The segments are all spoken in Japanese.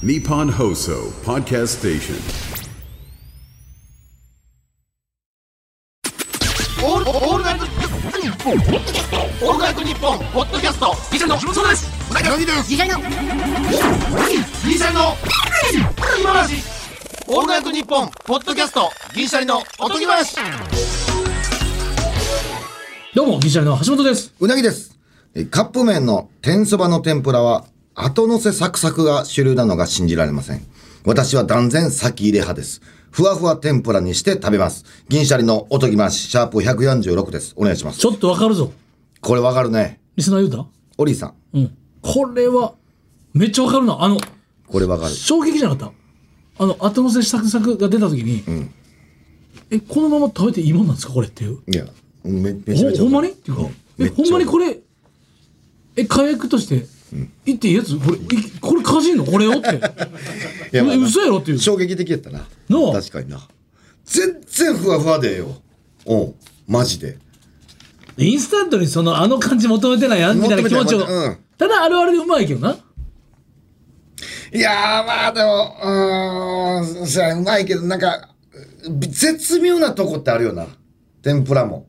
Nippon Hoso Podcast Station. オールオールナイトニッポンオールナイトニッポンポッドキャスト銀シャリのそうです。うなぎの。銀シャリの。銀シャリのおとぎ話。オールナイトニッポンポッドキャスト銀シャリのおとぎ話。どうも、銀シャリの橋本です。うなぎです。えカップ麺の天そばの天ぷらは、後乗せサクサクが主流なのが信じられません。私は断然先入れ派です。ふわふわ天ぷらにして食べます。銀シャリのおとぎまし、シャープ146です。お願いしますち。ょっとわかるぞ。これわかるね。リスナー言うた？オリーさん。うん。これは、めっちゃわかるな。あの、これわかる。衝撃じゃなかった？あの、後乗せサクサクが出た時に、え、このまま食べていいもんなんですか？これっていう。いや、め、めちゃめちゃほほんま。に？っていうか、え、めっちゃほんまにこれ、え、火薬として、いっていいやつこれ、いこれかじんの？これをって。いやまあえ嘘やろ？っていう。衝撃的やったな。なあ確かにな。全然ふわふわでええよ。うん。マジで。インスタントにその、あの感じ求めてないやん？みたいな気持ちを。うんただ、あれはあれでうまいけどな。いやー、まあでも、うーん、そやうまいけど、なんか、絶妙なとこってあるよな。天ぷらも。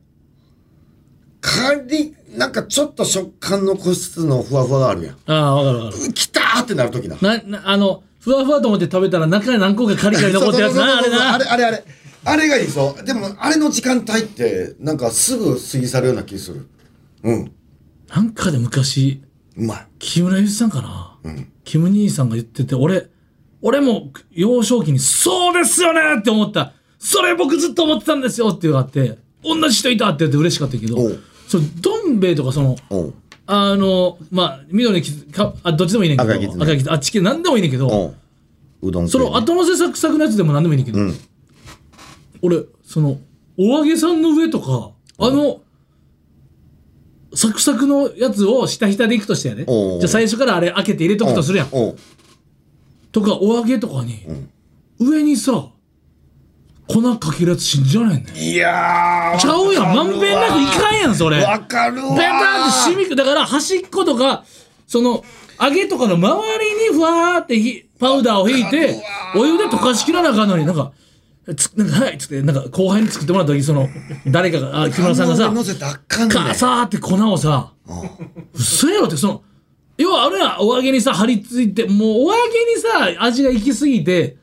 仮、なんかちょっと食感残しつつのふわふわがあるやん。ああ、わかるわかる。きたーってなるときな。な、な、あの、ふわふわと思って食べたら中に何個かカリカリ残ってるやつな、あれな。あれ、あれ、あれ。あれがいいそう。でも、あれの時間帯って、なんかすぐ過ぎ去るような気する。うん。なんかで昔、うまい。木村祐一さんかな、キム兄さんが言ってて、俺、俺も幼少期に、そうですよねって思った。それ僕ずっと思ってたんですよっていうのがあって、同じ人いたって言って嬉しかったけどそのどん兵衛とかその。あの、まあ、緑のかあ、どっちでもいいねんけど、赤いきつね。赤いきつあ、チキンなんでもいいねんけど、おう。うどん系ね。その後乗せサクサクのやつでも何でもいいねんけど、俺、その、お揚げさんの上とか、あの、サクサクのやつをひたひたでいくとしてやね。じゃあ最初からあれ開けて入れとくとするやん。とか、お揚げとかに、上にさ、粉かけるやつ信じられんねん。いやー。ちゃうやん。まんべんなくいかんやん、それ。わかるわー。ベターって染みく、だから端っことか、その、揚げとかの周りにふわーってひパウダーを引いて、お湯で溶かしきらなあかんのに、なんか、つなんかはいっつって、なんか後輩に作ってもらった時、その、誰かが、あ、木村さんがさかさーって粉をさ、嘘やろって、その、要はあれやん、お揚げにさ、張り付いて、もうお揚げにさ、味が行き過ぎて、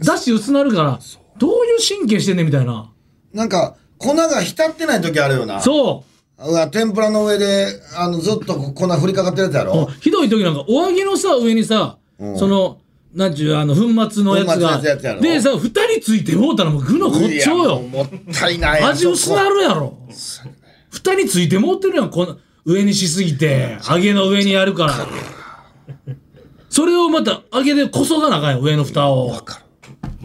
だし薄なるから、どういう神経してんねんみたいな。なんか、粉が浸ってない時あるよな。そう。うわ、天ぷらの上で、あの、ずっと粉振りかかってるやつやろひどい時なんか、お揚げのさ、上にさ、その、なんちゅう、あの、粉末のやつが。やつやつやろでさ、二人ついてもうたらもう具のこっちょよ。もったいない。味薄なるやろ。二人ついてもうてるやん、この、上にしすぎて、揚げの上にやるから。それをまた揚げでこそがなあかんよ、上の蓋を。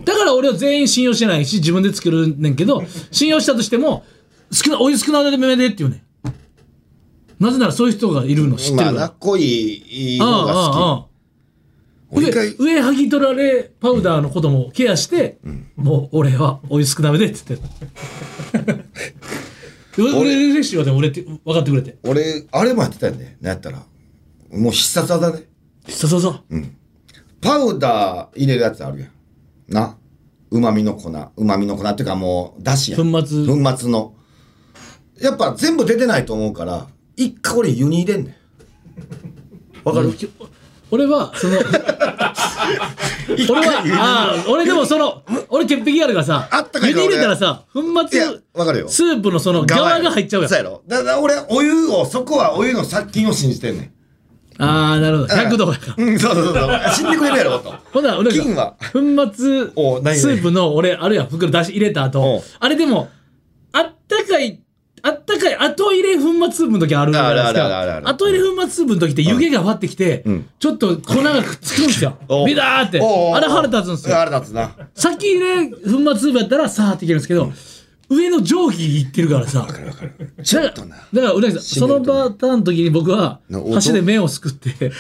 だから俺は全員信用してないし、自分で作るねんけど、信用したとしても、少な、お湯少なめでって言うねん。なぜならそういう人がいるの知ってるから。まあな、濃い、いいあのが好あああああき。俺一回、上上剥ぎ取られパウダーのこともケアして、もう俺はお湯少なめでって言って俺俺嬉しいわでも俺って分かってくれて俺、あれもやってたよね。なんやったら。もう必殺技ね。そうそうそう、パウダー入れるやつあるやん。な。旨味の粉。旨味の粉っていうかもう、だしやん。粉末粉末の。やっぱ全部出てないと思うから、一回俺湯に入れんねん。わかる？俺はその 俺はああ俺でもその俺潔癖あるからさあったかい湯に入れたらさ粉末、わかるよ。スープのその側が入っちゃうやんそうやろ。だから俺、お湯を、そこはお湯の殺菌を信じてんねん。ああなるほど。100度うん、そうそうそう。死んでくれるやろ、と。ほんなら俺が菌は？粉末スープの俺あるやん袋出し入れたお後あれでもあったかいあったかい後入れ粉末スープの時あるじゃないですあるあるあるあるか後入れ粉末スープの時って湯気がわってきて、ちょっと粉がくっつくんですよ。お。ビダーって。あれ腹立つんですよ。あれ立つな。先入れ粉末スープやったらさーっていけるんですけど、上の蒸気いってるからさ。ちょっとなだから、うなぎさん、そのパターンの時に僕は箸で麺をすくって、粉末ス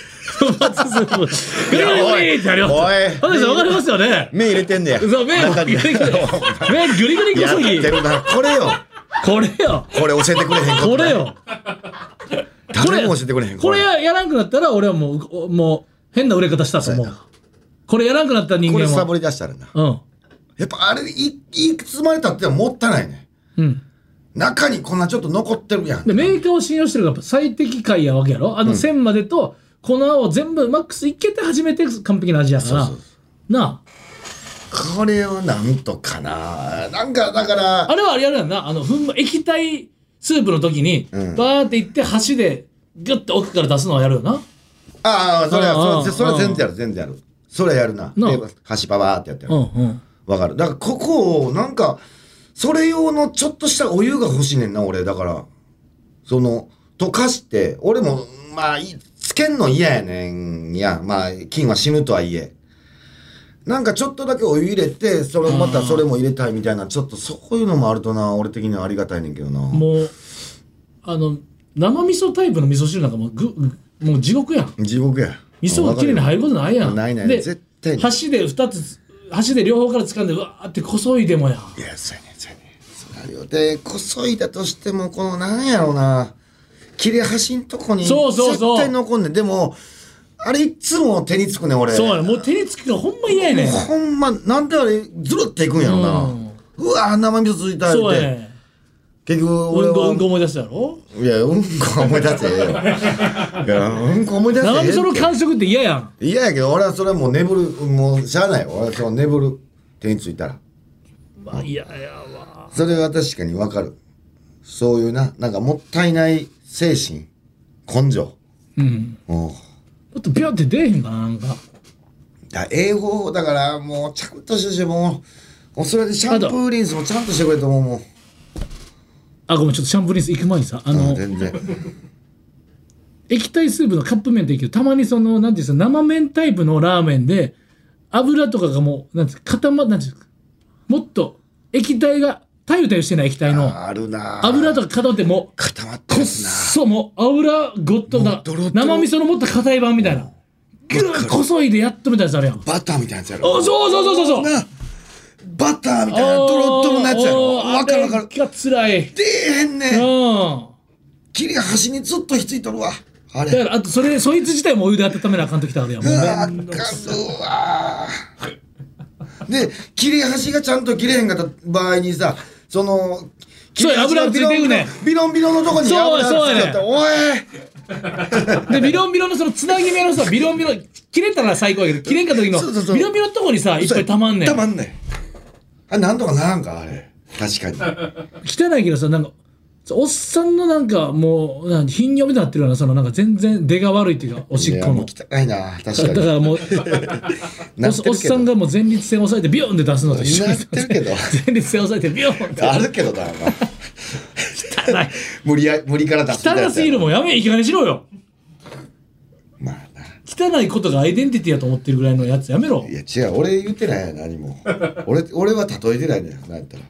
ープを、グリグリってやるよ。おいうなぎさん、わかりますよね目入れてんねや。そう、麺、中にグリグリ、麺グリグリグやっリてるな。これよ。これよ。これ教えてくれへんこれ。よ。誰も教えてくれへん。これややらんくなったら、俺はもう、もう、変な売れ方したと思う。これやらなくなった人間はこれサボり出したらな。うんやっぱあれ、い、いくつまでたってももったいないね。うん中にこんなちょっと残ってるやん。でメーカーを信用してるのがやっぱ最適解やわけやろ？あの線までと粉を全部マックスいけて初めて完璧な味やからそうそうなこれをなんとかな。なんか、だからあ、あれはあれやるやんなあのふん液体スープの時にうんバーっていって箸でグッと奥から出すのはやるよなああ、それは、それ、それは全然やる、全然やる。それはやるな。なで、端パワーってやってやうる。んうんわかる。だから、ここを、なんか、それ用のちょっとしたお湯が欲しいねんな、俺。だから、その、溶かして、俺も、まあ、いつけんの嫌やねんや。まあ、金は死ぬとはいえ。なんかちょっとだけお湯入れて、それまたそれも入れたいみたいな、ちょっとそういうのもあるとな、俺的にはありがたいねんけどな。もうあの生味噌タイプの味噌汁なんかもうぐぐもう地獄やん地獄や。味噌がきれいに入ることないやんないないで絶対に箸で2つ箸で両方から掴んでうわーってこそいでもやいや、そうやねん、そうやねん。そうなるよ。で、こそいだとしても、この、なんやろうな、切れ端んとこに、そうそうそう絶対残んねん。でも、あれいつも手につくねん、俺。そうやもう手につくのほんま嫌やねんほんま、なんであれ、ずるっていくんやろな。うわ生味噌ついたって。そうやねん結局、俺は。うんこうんこ思い出すやろいや、うんこ思い出せええよ。いや、うんこ思い出せええ生味噌の感触って嫌やん嫌やけど、俺はそれはもう眠る、もうしゃあないよ。俺はその眠る。手についたら。まあ嫌やわそれは確かにわかる。そういうな、なんかもったいない精神、根性。うんうん。もっとビャーって出えへんかななんかだ英語だからもうちゃんとしてしてもうもうそれでシャンプーリンスもちゃんとしてくれと思うもうあごめんちょっとシャンプーリンス行く前にさあうんの全然。液体スープのカップ麺っていいけどたまにそのなんていうんですか生麺タイプのラーメンで油とかがもうなんていうか固まなんていうんですかもっと液体がたゆたゆしてない液体のあるな。油とか固まってもう固まってこっるな。そもう油ごっとな生味噌のもっと硬い版みたいな。ぐるこそいでやっとみたいなやつあるやん。バターみたいなやつやあろそうそうそうそうそう。なバターみたいなドロドロなやつやろ。わかるわかる。が辛い出えへんねうん。ん切り端にずっとひっついとるわ。あれ。だからあとそれそいつ自体もお湯で温めなあかんときたあるやん。もううわあかるわで切り端がちゃんと切れへんかった場合にさそのそうや油ついていくねビロンビロンのとこにそう油そうやねついてたおい。でビロンビロンのそのつなぎ目のさビロンビロン切れたら最高やけど切れんかった時のビロンビロンのとこにさいっぱいたまんねん。たまんねんあれなんとかならんかあれ。確かに。汚いけどさなんかおっさんのなんかもうなん頻尿みたいになってるようなそのなんか全然出が悪いっていうかおしっこの。汚いな確かに。だからもう なおっさんがもう前立腺を押さえてビヨンって出すのと一緒に。なってるけど。前立腺を押さえてビヨンって。あるけどな 汚い。無理や無理から出す汚すぎるもん。やめいい加減にしろよ汚いことがアイデンティティやと思ってるぐらいのやつやめろ。いや違う。俺言ってないやん何も。俺俺は例えてないねんなんやったら。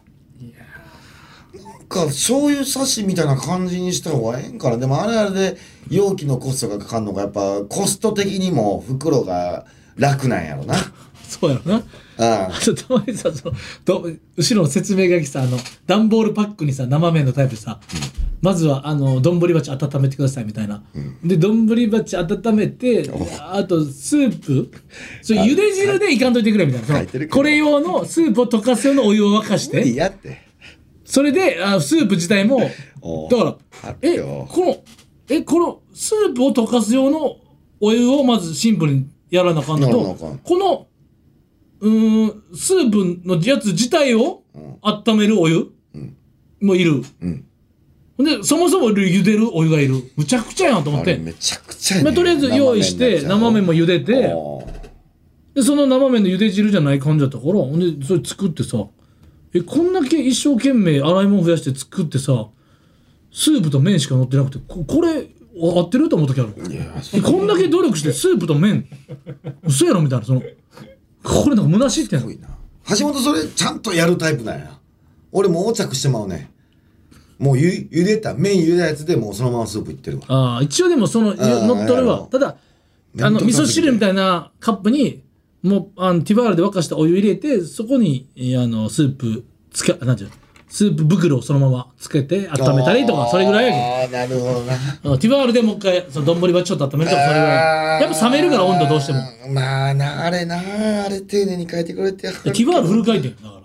なんか醤油差しみたいな感じにした方がええんかな。でもあれあれで容器のコストがかかんのがやっぱコスト的にも袋が楽なんやろなそうやろな。ああ。と たまにさそのど後ろの説明書きさあの段ボールパックにさ生麺のタイプさ、まずはあの丼鉢温めてくださいみたいな、で丼鉢温めてあとスープ。それ茹で汁でいかんといてくれみたいな。これ用のスープを溶かす用のお湯を沸かして。やって。それであスープ自体もだからえよこのえこのスープを溶かす用のお湯をまずシンプルにやらなあかんのとこのうーんスープのやつ自体を温めるお湯もいる、うん。でそもそも茹でるお湯がいる。むちゃくちゃやんと思って。めちゃくちゃやねまあ、とりあえず用意して生麺も茹でてでその生麺の茹で汁じゃない感じだったからほんでそれ作ってさえこんだけ一生懸命洗い物増やして作ってさスープと麺しか乗ってなくてここれ合ってると思う時ある。こんだけ努力してスープと麺。嘘やろみたいなそのこれなんか虚しいって。な。橋本それちゃんとやるタイプなんや。俺もう横着してまうね。もうゆ茹でた麺茹でたやつでもうそのままスープいってるわ。ああ一応でもそのー乗っとるわ。ただあの味噌汁みたいなカップにもうあのティファールで沸かしたお湯入れてそこにえーあのスープつかなんていうの？スープ袋をそのままつけて温めたりとかそれぐらいやああ、なるほどな。けどうんティファールでもう一回その丼はちょっと温めるとかそれぐらいやっぱ冷めるから温度どうしてもも。まあな、あれな、あれ丁寧に書いてくれてやティファールフル回転だか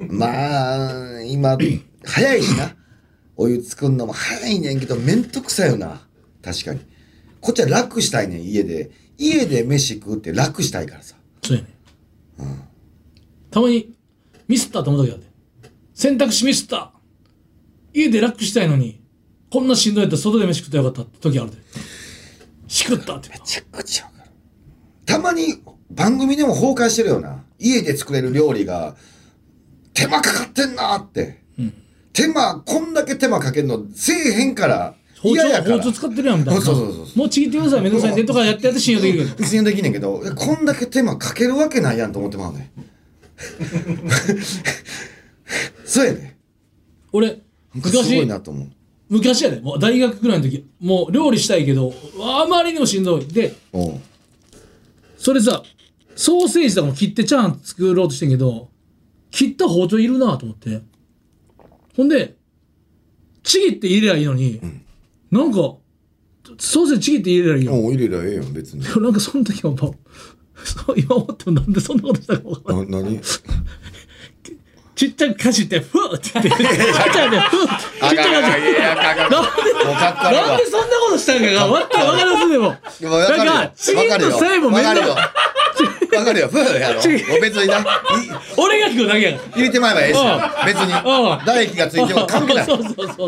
らまあ、今、早いしな。お湯作るのも早いねんけど、めんどくさいよな。確かに。こっちは楽したいねん、家で。家で飯食うって楽したいからさ。そうやね、たまにミスったと思う時あるで選択肢ミスった家で楽したいのにこんなしんどいやったら外で飯食ったらよかったって時あるでしくったってめちゃくちゃわかる。たまに番組でも崩壊してるよな。家で作れる料理が手間かかってんなって。手間、こんだけ手間かけるのせえへんから包丁。包丁使ってるやんみたいなそうそうそうそうもうちぎってくださいめんどくさいんでとかやってやって信用できる けど信用できんねんけど、こんだけ手間かけるわけないやんと思ってまうね。そうやね。俺なんかすごい昔なと思う。昔やで。もう大学ぐらいの時もう料理したいけどあまりにもしんどい。でそれさソーセージとかも切ってチャーハン作ろうとしてんけど切った包丁いるなと思って。ほんでちぎって入れりゃいいのに、なんかソーセージちぎって入れりゃいいよ入れりゃええやん、別に。なんかその時はもう 今思ってもなんでそんなことしたか分からんな、何？ちっちゃくかじってふーって言ってちっちゃくでふーちっちゃくかじってなんでなんでそんなことしたんかがわっとわからずでも。なんかちぎるとさえもめんどわかるよ。わかるよ。ふうやろ。別にな。俺が聞くだけやから入れてまえばええしな。別に。唾液がついても関係ない。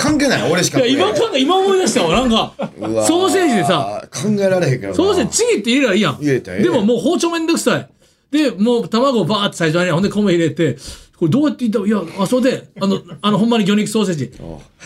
関係ない。俺しかいや今今思い出したわなんかソーセージでさ考えられへんけど。ソーセージちぎって入れりゃいいやん入れたでももう包丁めんどくさいでもう卵バーって最初にほんで米入れてこれどうやっていった？らいやあそれであの あのほんまに魚肉ソーセージ。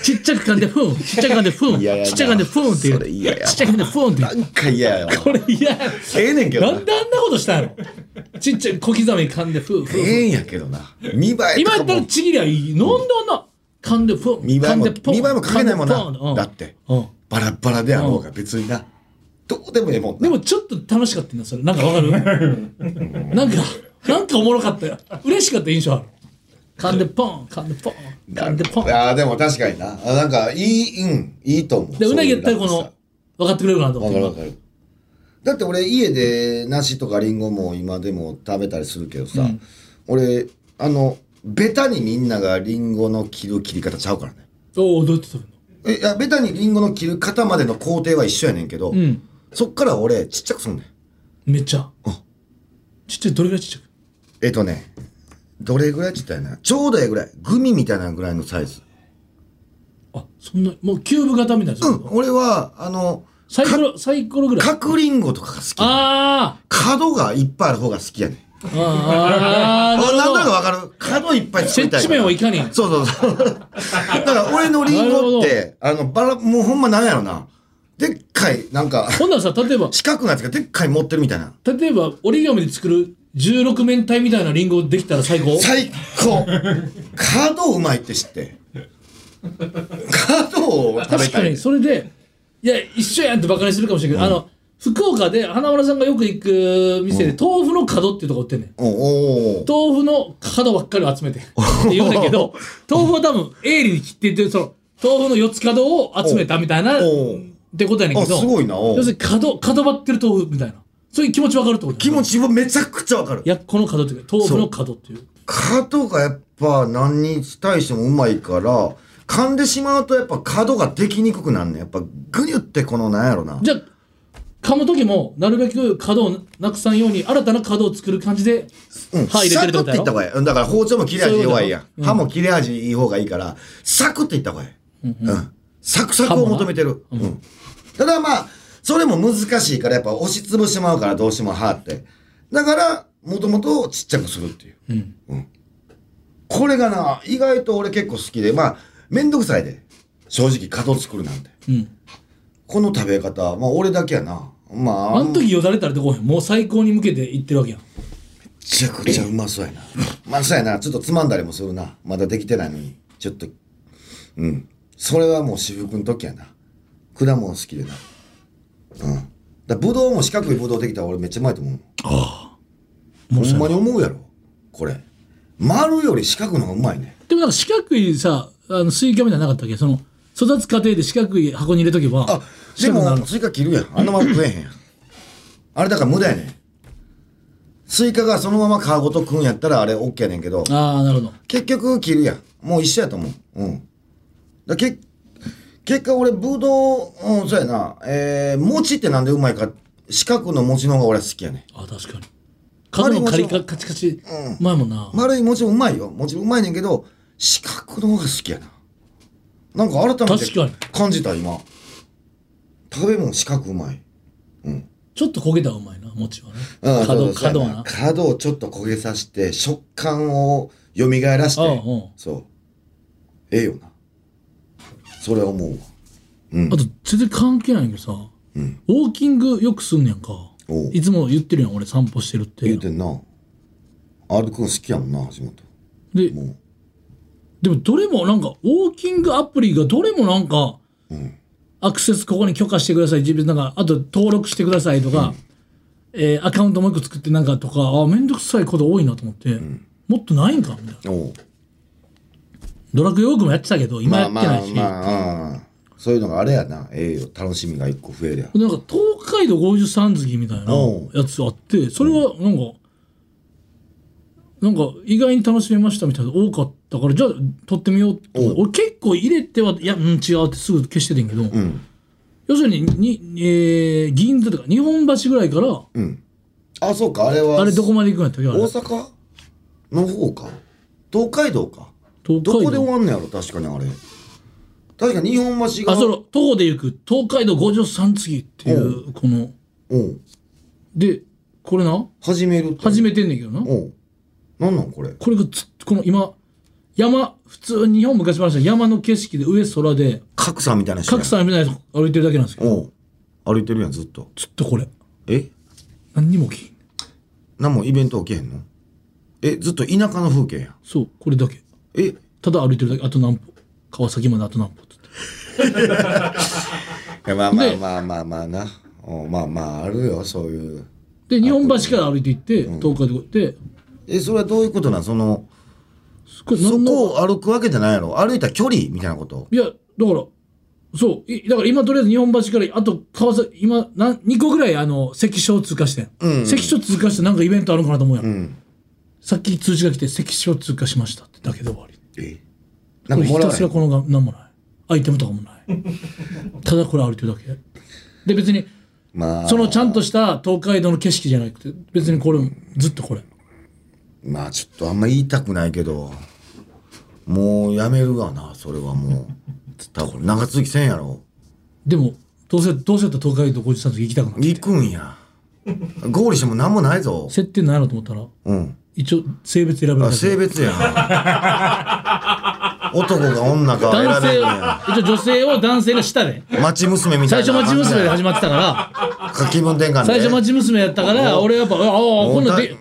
ちっちゃく噛んでふんちっちゃく噛んでふんちっちゃく噛んでふんっていう。ちっちゃく噛んでふんっていう。なんか嫌やわ。これ嫌やええねんけどな。なんであんなことしたん？やろちっちゃい小刻みに噛んでふんふんええんやけどな。見栄え今やったらちぎりゃいい。なんであんな噛んでふん見栄えも見栄えもかけないもんな。だって。うん。バラバラであろうが別にな。どうでもええもんな。でもちょっと楽しかったなそれ。なんかわかる？なんかなんかおもろかったよ。嬉しかった印象ある噛んでポン噛んでポン。噛んでポン。いやーでも確かにな。あなんかいい、うん、いいと思う。でうなぎやったらこの分かってくれるかなと楽思って。さわかるわかる。だって俺家で梨とかリンゴも今でも食べたりするけどさ、俺、あの、ベタにみんながリンゴの切る切り方ちゃうからね。おおどうやって食べるえ、いや、ベタにリンゴの切る方までの工程は一緒やねんけど、のうん。そっから俺ちっちゃくすんねん。めっちゃ。ちっちゃいどれぐらいちっちゃく？えっとね、どれぐらいちっちゃいな？ちょうどええぐらい。グミみたいなぐらいのサイズ。あそんなもうキューブ型みたいな、うん、俺は、あの、サイコロサイコロぐらい？角リンゴとかが好き。あ角がいっぱいある方が好きやねん。ーあー なんとなくほどわかる？角いっぱい作りたい。面をいかにそうそうそう。だから俺のリンゴって、あの、バラ、もうほんまなんやろな。でっかい、なんか、ほんならさ例えば四角なやつがでっかい持ってるみたいな。例えば折り紙で作る16面体みたいなリンゴできたら最高？最高。角うまいって知って。角を食べたい。確かに。それでいや一緒やんってバカにするかもしれないけど、あの福岡で花村さんがよく行く店で豆腐の角っていうとこ売ってんねん。豆腐の角ばっかりを集めてって言うんだけど豆腐は多分鋭利に切っていってその豆腐の四つ角を集めたみたいなってことやねんけどあすごいな要するに角角張ってる豆腐みたいなそういう気持ちわかるってこと？気持ちはめちゃくちゃわかるい。やこの角っていうか豆腐の角っていう角がやっぱ何に対してもうまいから、噛んでしまうとやっぱ角ができにくくなんねん。やっぱグニュってこのなんやろな。じゃあ噛む時もなるべく角をなくさんように新たな角を作る感じでうん、歯入れてるってことやろ？サクっていった方がいだから包丁も切れ味弱いやん。そう歯も切れ味いい方がいいから、サクっていった方がいい。うん。サクサクを求めてる。うん。ただまあ、それも難しいからやっぱ押しつぶしてまうからどうしても歯って。だから、もともとちっちゃくするっていう。うん。これがな、意外と俺結構好きで、まあ、めんどくさいで。正直角作るなんて。うんこの食べ方、まあ俺だけやな。まあ、あの時よだれたら出てこへんもう最高に向けていってるわけやんめちゃくちゃうまそうやな。まあそうやな。ちょっとつまんだりもするな。まだできてないのに。ちょっと、うん。それはもう至福の時やな。果物好きでな。うん。だぶどうも四角いぶどうできたら俺めっちゃうまいと思う。ああ。ほんまに思うやろ。これ。丸より四角の方がうまいね。でもなんか四角いさあのスイカみたいなのなかったっけ？その育つ過程で四角い箱に入れとけばあ、四でもスイカ切るやん。あのまま食えへんやん。あれだから無駄やねん。スイカがそのまま皮ごと食うんやったらあれ OK やねんけど、ああなるほど結局切るやん。もう一緒やと思う。うん。だけ結果俺、ぶどう、うん、そうやな。えー、餅ってなんでうまいか、四角の餅の方が俺は好きやねん。あ確かに。角のカリカカチカチ。うまいもんな、丸い餅もうまいよ。もちろんうまいねんけど、四角の方が好きやな。なんか改めて感じた今。食べ物四角うまい。ちょっと焦げたらうまいな餅はね。うん角角はな。角をちょっと焦げさせて食感を蘇らして。ああうん。そう。ええよなそれは思うわ。あと全然関係ないけどさ、ウォーキングよくすんねやんか。いつも言ってるやん俺散歩してるって。言うてんな。歩くの好きやもんな橋本。でもう。でもどれもなんかウォーキングアプリがどれもなんか、アクセスここに許可してください自分なんかあと登録してくださいとか、えーアカウントもう一個作ってなんかとかあめんどくさいこと多いなと思って、もっとないんかみたいなドラクエウォークもやってたけど今やってないし、まあまあまあそういうのがあれやな。ええよ。楽しみが一個増えりゃ。でなんか東海道53月みたいなやつあってそれはなんか、なんか意外に楽しめましたみたいなの多かったからじゃあ撮ってみようって。俺結構入れてはいやうん違うってすぐ消しててんけど、ん。要するにに、えー銀座とか日本橋ぐらいから、あそうかあれはあれどこまで行くんやったっけ大阪の方か。東海道かどこで終わんのやろ確かにあれ。確か日本橋があその徒歩で行く。東海道53次っていうこの。う。んでこれな？始める始めてんねんけどな。なんなんこれ？これがずこの今山普通日本昔話の山の景色で上空で格差みたいな格差みたいな歩いてるだけなんですけど。歩いてるやんずっと。ずっとこれ。え？何にも起きん。何もイベント起きへんの？えずっと田舎の風景やん。そうこれだけえただ歩いてるだけあと何歩？川崎まであと何歩って。いやまあまあでまあまあまあな。おまあまああるよそういう。で日本橋から歩いて行って東海道でえそれはどういうことなん？そのそこを歩くわけじゃないやろ歩いた距離みたいなこと？いやだからそういだから今とりあえず日本橋からあと川崎今な2個ぐらいあの関所を通過してん、関所通過してなんかイベントあるんかなと思うやん、さっき通知が来て関所通過しましたってだけで終わり。えなんこれひかもらわれへんたすらこのが何もないアイテムとかもない。ただこれ歩いてるだけ。で別にまあ。そのちゃんとした東海道の景色じゃなくて別にこれずっとこれ。まあちょっとあんま言いたくないけどもうやめるわなそれはもう。多分長続きせんやろ。でもどうせどうせやったら東海道53次行きたくなって行くんや。ゴールしても何もないぞ。設定ないのと思ったらうん一応性別選べるあだけ性別やな 男が女か男性選べ一応女性を男性が下で。町娘みたいな最初町娘で始まってたから。か気分転換で。最初町娘やったから俺やっぱああこんなんで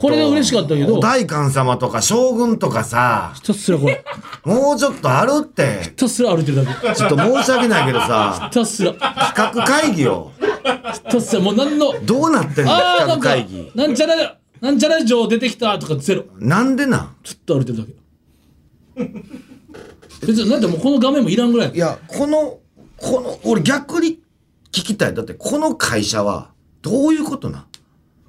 これで嬉しかったけど。お代官様とか将軍とかさ。ひたすらこれ。もうちょっとあるって。ひたすら歩いてるだけ。ひちょっと申し訳ないけどさ。たすら。企画会議よ。ひたすらもう何の。どうなってんの企画ああなんか会議なんちゃらなんちゃら城出てきたとかゼロ。なんでなん？ずっと歩いてるだけ。別になんでもうこの画面もいらんぐらい。いやこのこの俺逆に聞きたい。だってこの会社はどういうことなん？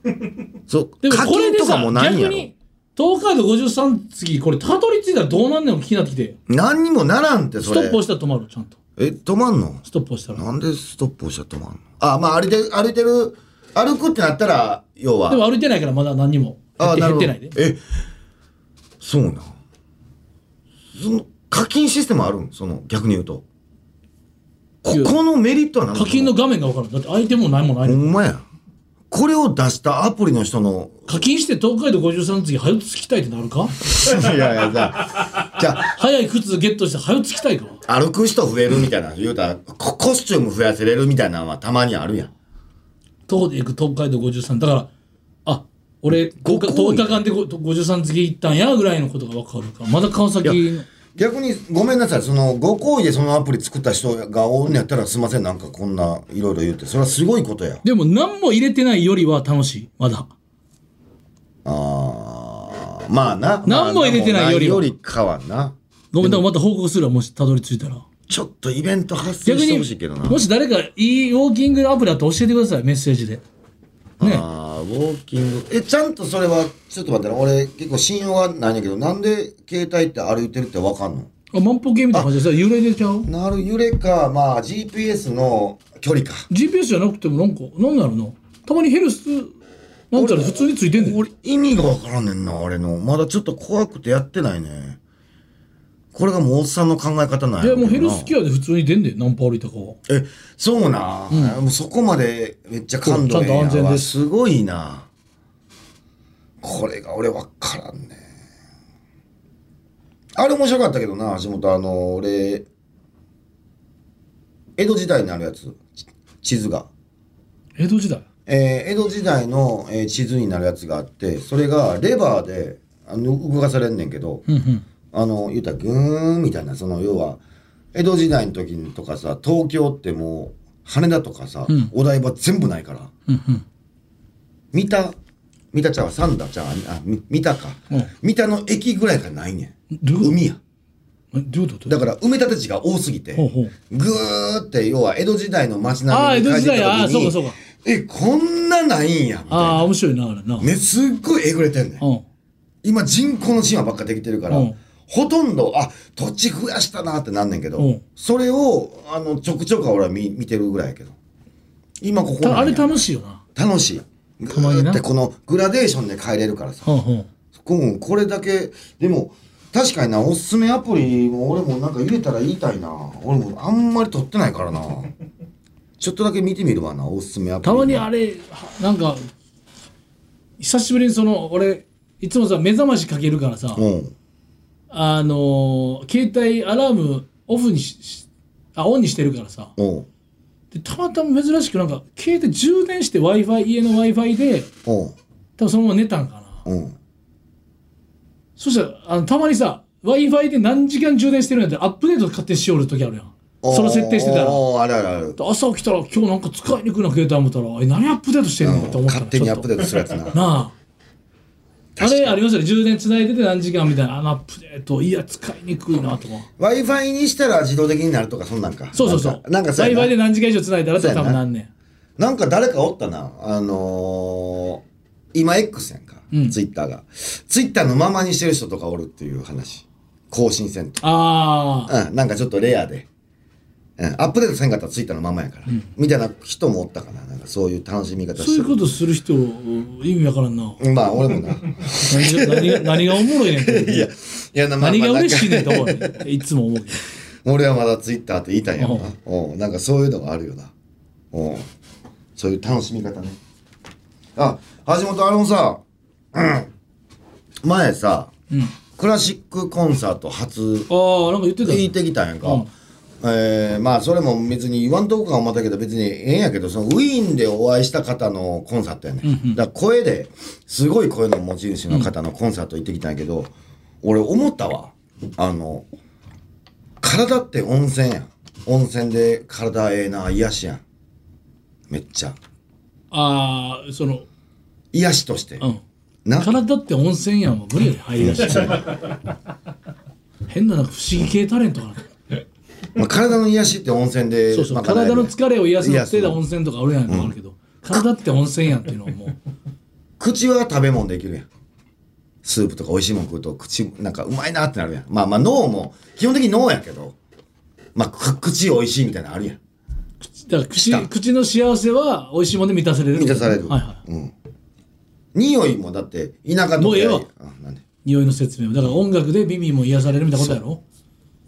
そうでも課これでさ金とかもないんやろ。逆に東海道53次これたどり着いたらどうなんねんの気になってきて。何にもならんってそれ。ストップ押したら止まるちゃんと。え止まんの？ストップ押したら。なんでストップ押したら止まんの？あまあ歩いて歩いてる歩くってなったら要は。でも歩いてないからまだ何にも。減って減ってないで。えそうなん。その課金システムあるん？その逆に言うと。ここのメリットは何？な課金の画面が分かるだってアイテムもないもんないねんほんまや。これを出したアプリの人の。課金して東海道53次早つきたいってなるか？いやいやじゃあ。じゃあ。早い靴ゲットして早つきたいか歩く人増えるみたいな言うたらココスチューム増やせれるみたいなのはたまにあるやん徒歩で行く東海道53だからあ俺10日ご10日間でご53次行ったんやぐらいのことが分かるからまだ川崎の。逆にごめんなさい。そのご好意でそのアプリ作った人がおんのやったらすいません。なんかこんないろいろ言って。それはすごいことや。でも何も入れてないよりは楽しい。まだ。あまあな。何も入れてないよりは。よりかはな。ごめん、だからまた報告するわ、もしたどり着いたら。ちょっとイベント発生逆してほしいけどな。に、もし誰かいいウォーキングアプリだと教えてください、メッセージで。ね。ああ、ウォーキング。え、ちゃんとそれは、ちょっと待ってな。俺、結構信用がないんだけど、なんで携帯って歩いてるってわかんの？あ、万歩計みたいな感じでさ、揺れ出ちゃう？なる、揺れか、まあ、GPS の距離か。?GPS じゃなくてもなんか、なんなるの？たまにヘルス、なんちゃら普通についてんねん。俺、意味がわからんねんな、あれの。まだちょっと怖くてやってないね。これがもうおっさんの考え方なんいや、もうヘルなスケアで普通に出んで、何歩歩いたかは。え、そうな、もうそこまでめっちゃ感度ええんやちゃんと安全わですすごいな。これが俺わからんね。あれ面白かったけどな、橋本、あの、俺、江戸時代にあるやつ、ち地図が。江戸時代？えー江戸時代の、えー地図になるやつがあって、それがレバーであの動かされんねんけど、うんうん。あの、言ったらグーンみたいな、その要は、江戸時代の時とかさ、東京ってもう、羽田とかさ、うんお台場全部ないから、うんうん。三田、三田ちゃんは三田ちゃんは、あ、み三田かうん。三田の駅ぐらいがないねん。海や。だから埋め立て地が多すぎて、ほうほうぐーって、要は江戸時代の街並みああ、江戸時代、帰ってきたああ、時にそうかそうか。え、こんなないんや、みたいああ、な。面白いな、あれな。ね、すっごいえぐれてんねん。今人口の島ばっかできてるから、うんほとんどあ土地増やしたなってなんねんけど、うん。それをあのちょくちょく俺は見見てるぐらいやけど。今ここあれ楽しいよな。楽しい。たまにってこのグラデーションで帰れるからさ、うんうん。うん、これだけでも確かになおすすめアプリも俺もなんか入れたら言いたいな。俺もあんまり撮ってないからな。ちょっとだけ見てみるわなおすすめアプリ。たまにあれ、はなんか、久しぶりにその、俺、いつもさ、目覚ましかけるからさ、うんあのー携帯アラームオフにししあオンにしてるからさ。う。んでたまたま珍しくなんか携帯充電して w i f i 家の w i f i でう。ん多分そのまま寝たんかな。う。んそしたらあのたまにさ w i f i で何時間充電してるんやったらアップデート勝手にしよる時あるやん。その設定してたら。あるあるある。朝起きたら今日なんか使いにくいな携帯思ったらえ何アップデートしてるのって思ったら勝手にアップデートトするやつな。なああれありますよね。充電つないでて何時間みたいな。あのアップデートいや使いにくいなとか。W i f i にしたら自動的になるとかそんなんか。そうそうそう。なんか w そう i や f な。I で何時間以上つないだら多そうやな。分なんねん。なんか誰かおったな。あのー、今 X やんか、うん。ツイッターが。ツイッターのままにしてる人とかおるっていう話。更新せんと。ああうん。なんかちょっとレアで、うん、アップデートせんかったらツイッターのままやから、みたいな人もおったかな。なんかそういう楽しみ方そういうことする人意味わからんな。まあ俺もな。何が何がおもろいねん いやいやなまあ何がまあ嬉しいねんと思うねん。いつも思うけど。俺はまだツイッターって言いたいんやろなううん。なんかそういうのがあるよな。うん。そういう楽しみ方ね。あ橋本あのさ、うん、前さ、うん。クラシックコンサート初ああなんか言ってた行ってきたんやんか、うんえーまあそれも別に言わんとこか思ったけど別にええんやけどそのウィーンでお会いした方のコンサートやね、ん、だから声ですごい声の持ち主の方のコンサート行ってきたんやけど、俺思ったわ。あの体って温泉やん。温泉で体ええな癒しやん。めっちゃ。ああその癒しとして、うん。な。体って温泉やんも無理やで入りだし。変ななんか不思議系タレントかなまあ、体の癒しって温泉でそうそう。ま体の疲れを癒すのって温泉とかあるやんかあるけど体って温泉やんっていうのはもう。口は食べ物できるやん。スープとか美味しいもん食うと口なんかうまいなってなるやん。まあまあ脳も基本的に脳やけどまあく口美味しいみたいなのあるやん。だから口舌。口の幸せは美味しいもので満たされる満たされる、はいはい。うん。匂いもだって田舎とかもうええわ。匂いの説明をだから音楽で耳も癒されるみたいなことやろ？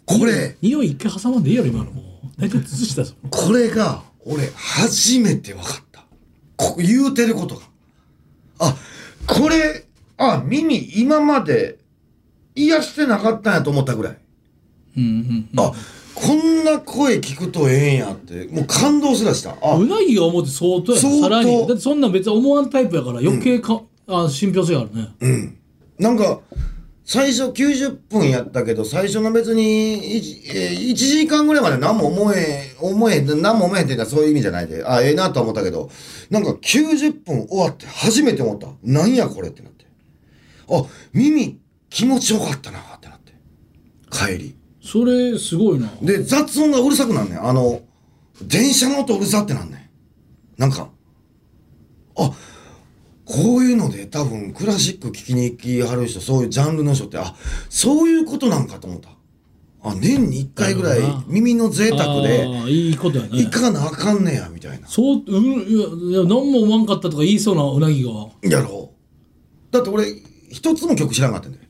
これ。匂い一回挟まんでいいやろ今の。もう。大体崩したぞこれが俺初めて分かった。こ言うてることが。あこれあ耳今まで癒してなかったんやと思ったぐらい。うんうんあこんな声聞くとええんやってもう感動すらした。あ。うなぎが思って相当や相当。ろさらに。だってそんなん別に思わんタイプやから余計か、あ信憑性あるね。なんか最初90分やったけど最初の別に 1,、えー1時間ぐらいまで何も思え思え何も思えへんっていうのはそういう意味じゃないであええなとは思ったけどなんか90分終わって初めて思ったなんやこれってなってあ、耳気持ちよかったなってなって。帰り。それすごいなで、雑音がうるさくなんねん。あの、電車の音うるさってなんねん。なんか、あ、こういうので多分クラシック聴きに行きはる人、そういうジャンルの人って、あ、そういうことなんかと思った。あ、年に一回ぐらい耳の贅沢でいいことやね行かなあかんねや、みたいな。そううんいやいや何も思わんかったとか言いそうなうなぎがやろう。だって俺、一つも曲知らんかったんだよ。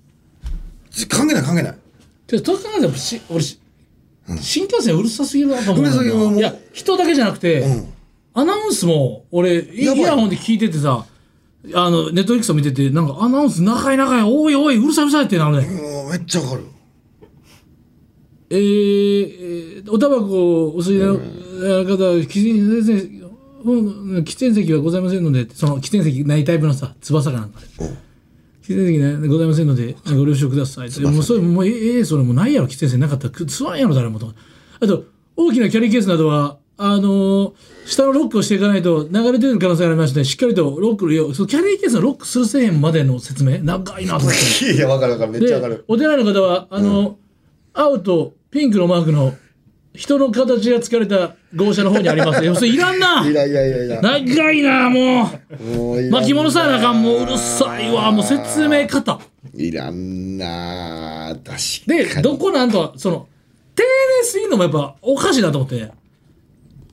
関係ない関係ない。で高橋さんし俺し新幹線うるさすぎるなと思ううるさすぎるもういや人だけじゃなくて、うんアナウンスも俺イヤホンで聞いててさあのネットフリックスを見ててなんかアナウンス長い長いおいおいうるさいうるさいってなるね。もうめっちゃわかる。えー、えーおタバコお吸いの方喫煙席うん喫煙席はございませんのでその喫煙席ないタイプのさ翼かなんかで喫煙席ねございませんのでご了承ください。ってもうそれもうえええそれもうないやろ喫煙席なかったらく吸わんやろ誰もと。あと大きなキャリーケースなどはあのー下のロックをしていかないと流れてる可能性がありましてしっかりとロックをそのキャリーケースのロックするせへんまでの説明？長いなと思って。いや、わかるわかる。めっちゃわかでる。お寺の方はあの、青とピンクのマークの人の形が疲れた号車の方にありますよそれいらんな。いやいやいやいや。長いなももう巻物さえなあかん。もううるさいわ。もう説明方。いらんな。確かでどこなんとはその丁寧すぎるのもやっぱおかしいなと思って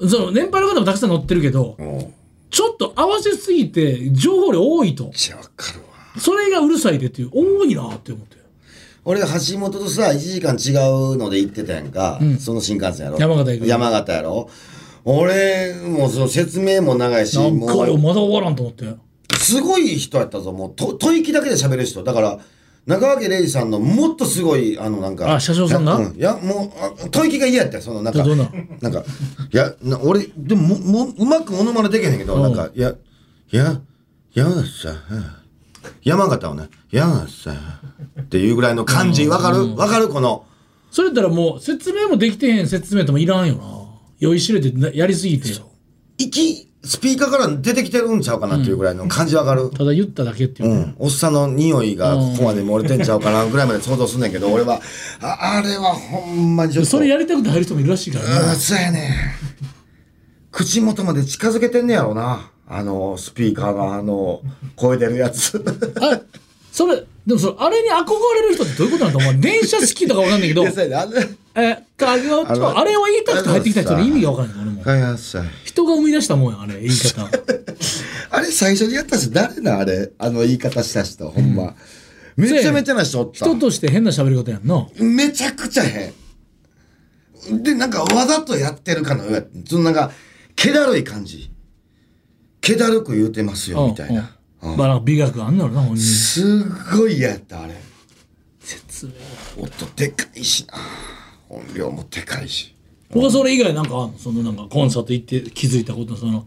その年配の方もたくさん乗ってるけどもちょっと合わせすぎて情報量多いと。うじゃあわかるわ。それがうるさいでっていう多いなって思って。俺橋本とさ1時間違うので行ってたやんか、その新幹線やろ。山形行く山形やろ。俺もうその説明も長いしなんかよもまだ終わらんと思って。うすごい人やったぞ。もうと吐息だけで喋る人。だから中脇礼二さんのもっとすごいあのなんかあ車掌さんが？うん。いやもうあ吐息が嫌やったよそのなんかどどんななんかいやな俺でもももうまくモノマネできへんけど、うん。なんかいやいや山形さん山形をね山形さんっていうぐらいの感じわかる？わかる？この。それやったらもう説明もできてへん説明ともいらんよな。酔いしれてなやりすぎて。息スピーカーから出てきてるんちゃうかなっていうぐらいの感じわかる、ただ言っただけっていうう、ん、おっさんの匂いがここまで漏れてんちゃうかなぐらいまで想像すんねんけど俺はああれはほんまにちょっと。それやりたくて入る人もいるらしいからね。うんそうやね口元まで近づけてんねやろな。あのスピーカーがあの声出るやつ。あそれでもそれあれに憧れる人ってどういうことなんだお前電車好きとかわかんないけど。あれえかよあのあれを言いたくて入ってきた人の意味がわからない俺も。人が生み出したもんやあれ言い方。あれ最初にやった人誰なあれあの言い方した人ほんま、めちゃめちゃな人おった。人として変な喋り方やんな。めちゃくちゃ変。でなんかわざとやってるかのようやそのなんか気だるい感じ。気だるく言うてますよみたいな、うん。うんまあ美学あんだろうな本人すっごい嫌やったあれ。説明音でかいしな音量もでかいし。他それ以外なんかあんの？そのなんかコンサート行って気づいたこと？その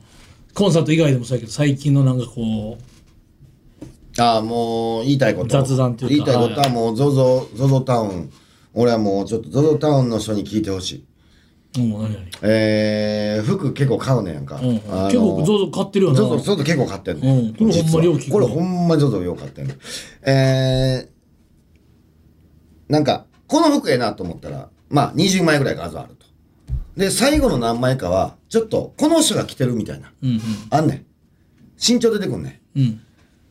コンサート以外でもそうやけど最近のなんかこああもう言いたいこと。雑談っていうか。言いたいことはもう ZOZO ZOZO タウン。俺はもうちょっと ZOZO タウンの人に聞いてほしい。うもう何？々えー、服結構買うねやんか、うん結構ゾゾ買ってるよな。ZOZO ZOZO 結構買ってんね、うん。これほんまによう聞くこれほんま ZOZO よう買ってんねえー、なんかこの服ええなと思ったらまあ20枚ぐらい画像あると。で最後の何枚かはちょっとこの人が着てるみたいな、うんあんねん。身長出てくんねん。うん。うん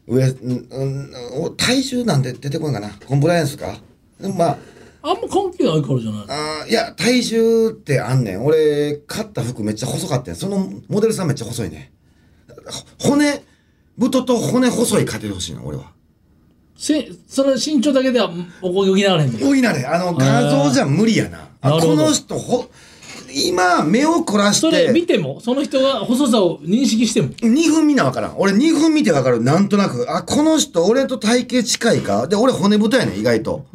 上、うんうん、お体重なんで出てこないかな。コンプライアンスか？まあ。あんま関係ないからじゃないあーいや体重ってあんねん。俺買った服めっちゃ細かったん。そのモデルさんめっちゃ細いね。ほ骨太と骨細い買っててほしいの俺はせそれ身長だけではおこぎながらへんのおいなれ。あの画像じゃ無理やな。あなるほど。この人ほ今目を凝らしそれ見ててもその人が細さを認識しても。2分見なわからん。俺2分見てわかる。なんとなく。あこの人俺と体型近いか？で俺骨太やねん意外と、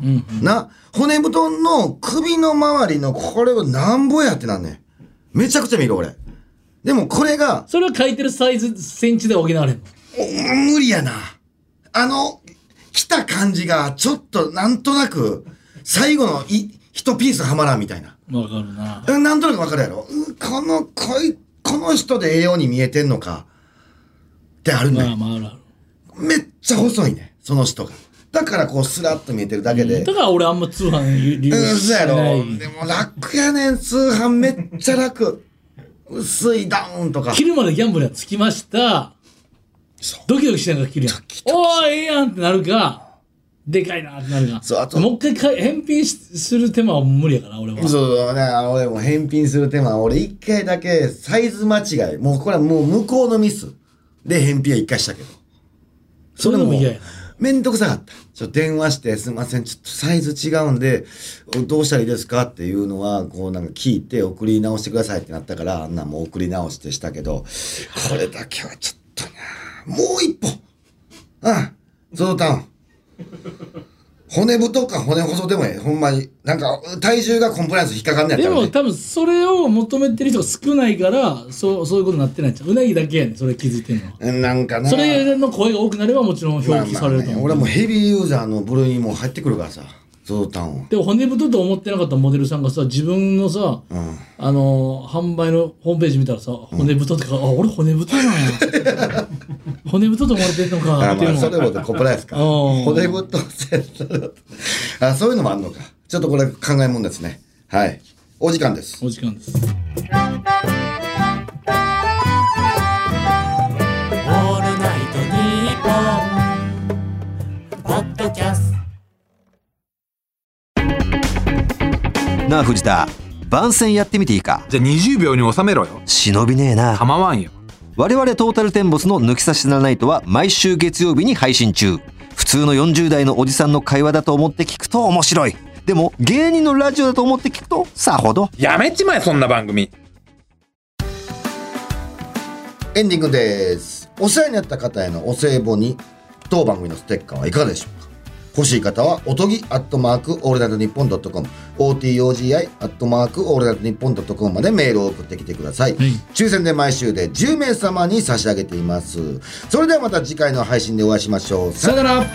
な。骨太の首の周りのこれはなんぼやってなんねん。めちゃくちゃ見る俺。でもこれがそれを書いてるサイズセンチで補われんの。お無理やな。あの来た感じがちょっとなんとなく最後のい一ピースはまらんみたいな。わかるな。うんなんとなくわかるやろ。うんこのこいこの人でええように見えてんのか。ってあるね、まあまああるある。めっちゃ細いねその人が。だからこうスラッと見えてるだけで。だから俺あんま通販利用うん、しそうやろ。ないでも楽やねん。通販めっちゃ楽。薄いダウンとか。切るまでギャンブルはつきましたドキドキしながら切るやん。おーええやんってなるかでかいなってなるかそうあと。もう一回か返品しする手間は無理やから俺は。そうね、俺も返品する手間、俺一回だけサイズ間違い、もうこれはもう向こうのミスで返品は一回したけど。それでも嫌やめんどくさかった。ちょっと電話して、すみません、ちょっとサイズ違うんで、どうしたらいいですかっていうのは、こうなんか聞いて送り直してくださいってなったから、あんなもう送り直してしたけど、これだけはちょっとな、もう一歩うん、ゾウタウン。骨太か骨細でもええ。ほんまに。なんか、体重がコンプライアンス引っかかんねやったら、ね。でも多分それを求めてる人が少ないからそうそういうことになってないんちゃううなぎだけやねんそれ気づいてんのはうんなんかな。それの声が多くなればもちろんまあ表記されると思う、俺はもうヘビーユーザーの部類にもう入ってくるからさ、ゾウタウンは。でも骨太と思ってなかったモデルさんがさ自分のさ、うん。あの販売のホームページ見たらさ骨太ってか、あ俺骨太なんや 骨太と思われてんのかあまあ、っていうのそれもコンプライアンスか。うん骨太せあ、そういうのもあんのか。ちょっとこれ考えもんですね。はい。お時間です。お時間ですなあ藤田。番宣やってみていいか。じゃあ20秒に収めろよ。忍びねえな。構わんよ。我々トータルテンボスの抜き差しならないとは毎週月曜日に配信中。普通の40代のおじさんの会話だと思って聞くと面白い。でも芸人のラジオだと思って聞くとさほど。やめちまえそんな番組。エンディングです。お世話になった方へのお歳暮に、当番組のステッカーはいかがでしょうか？欲しい方は、おとぎアットマークオールナイトニッポンドットコム、OTOGI アットマークオールナイトニッポンドットコムまでメールを送ってきてください。抽選で毎週で10名様に差し上げています。それではまた次回の配信でお会いしましょう。さよなら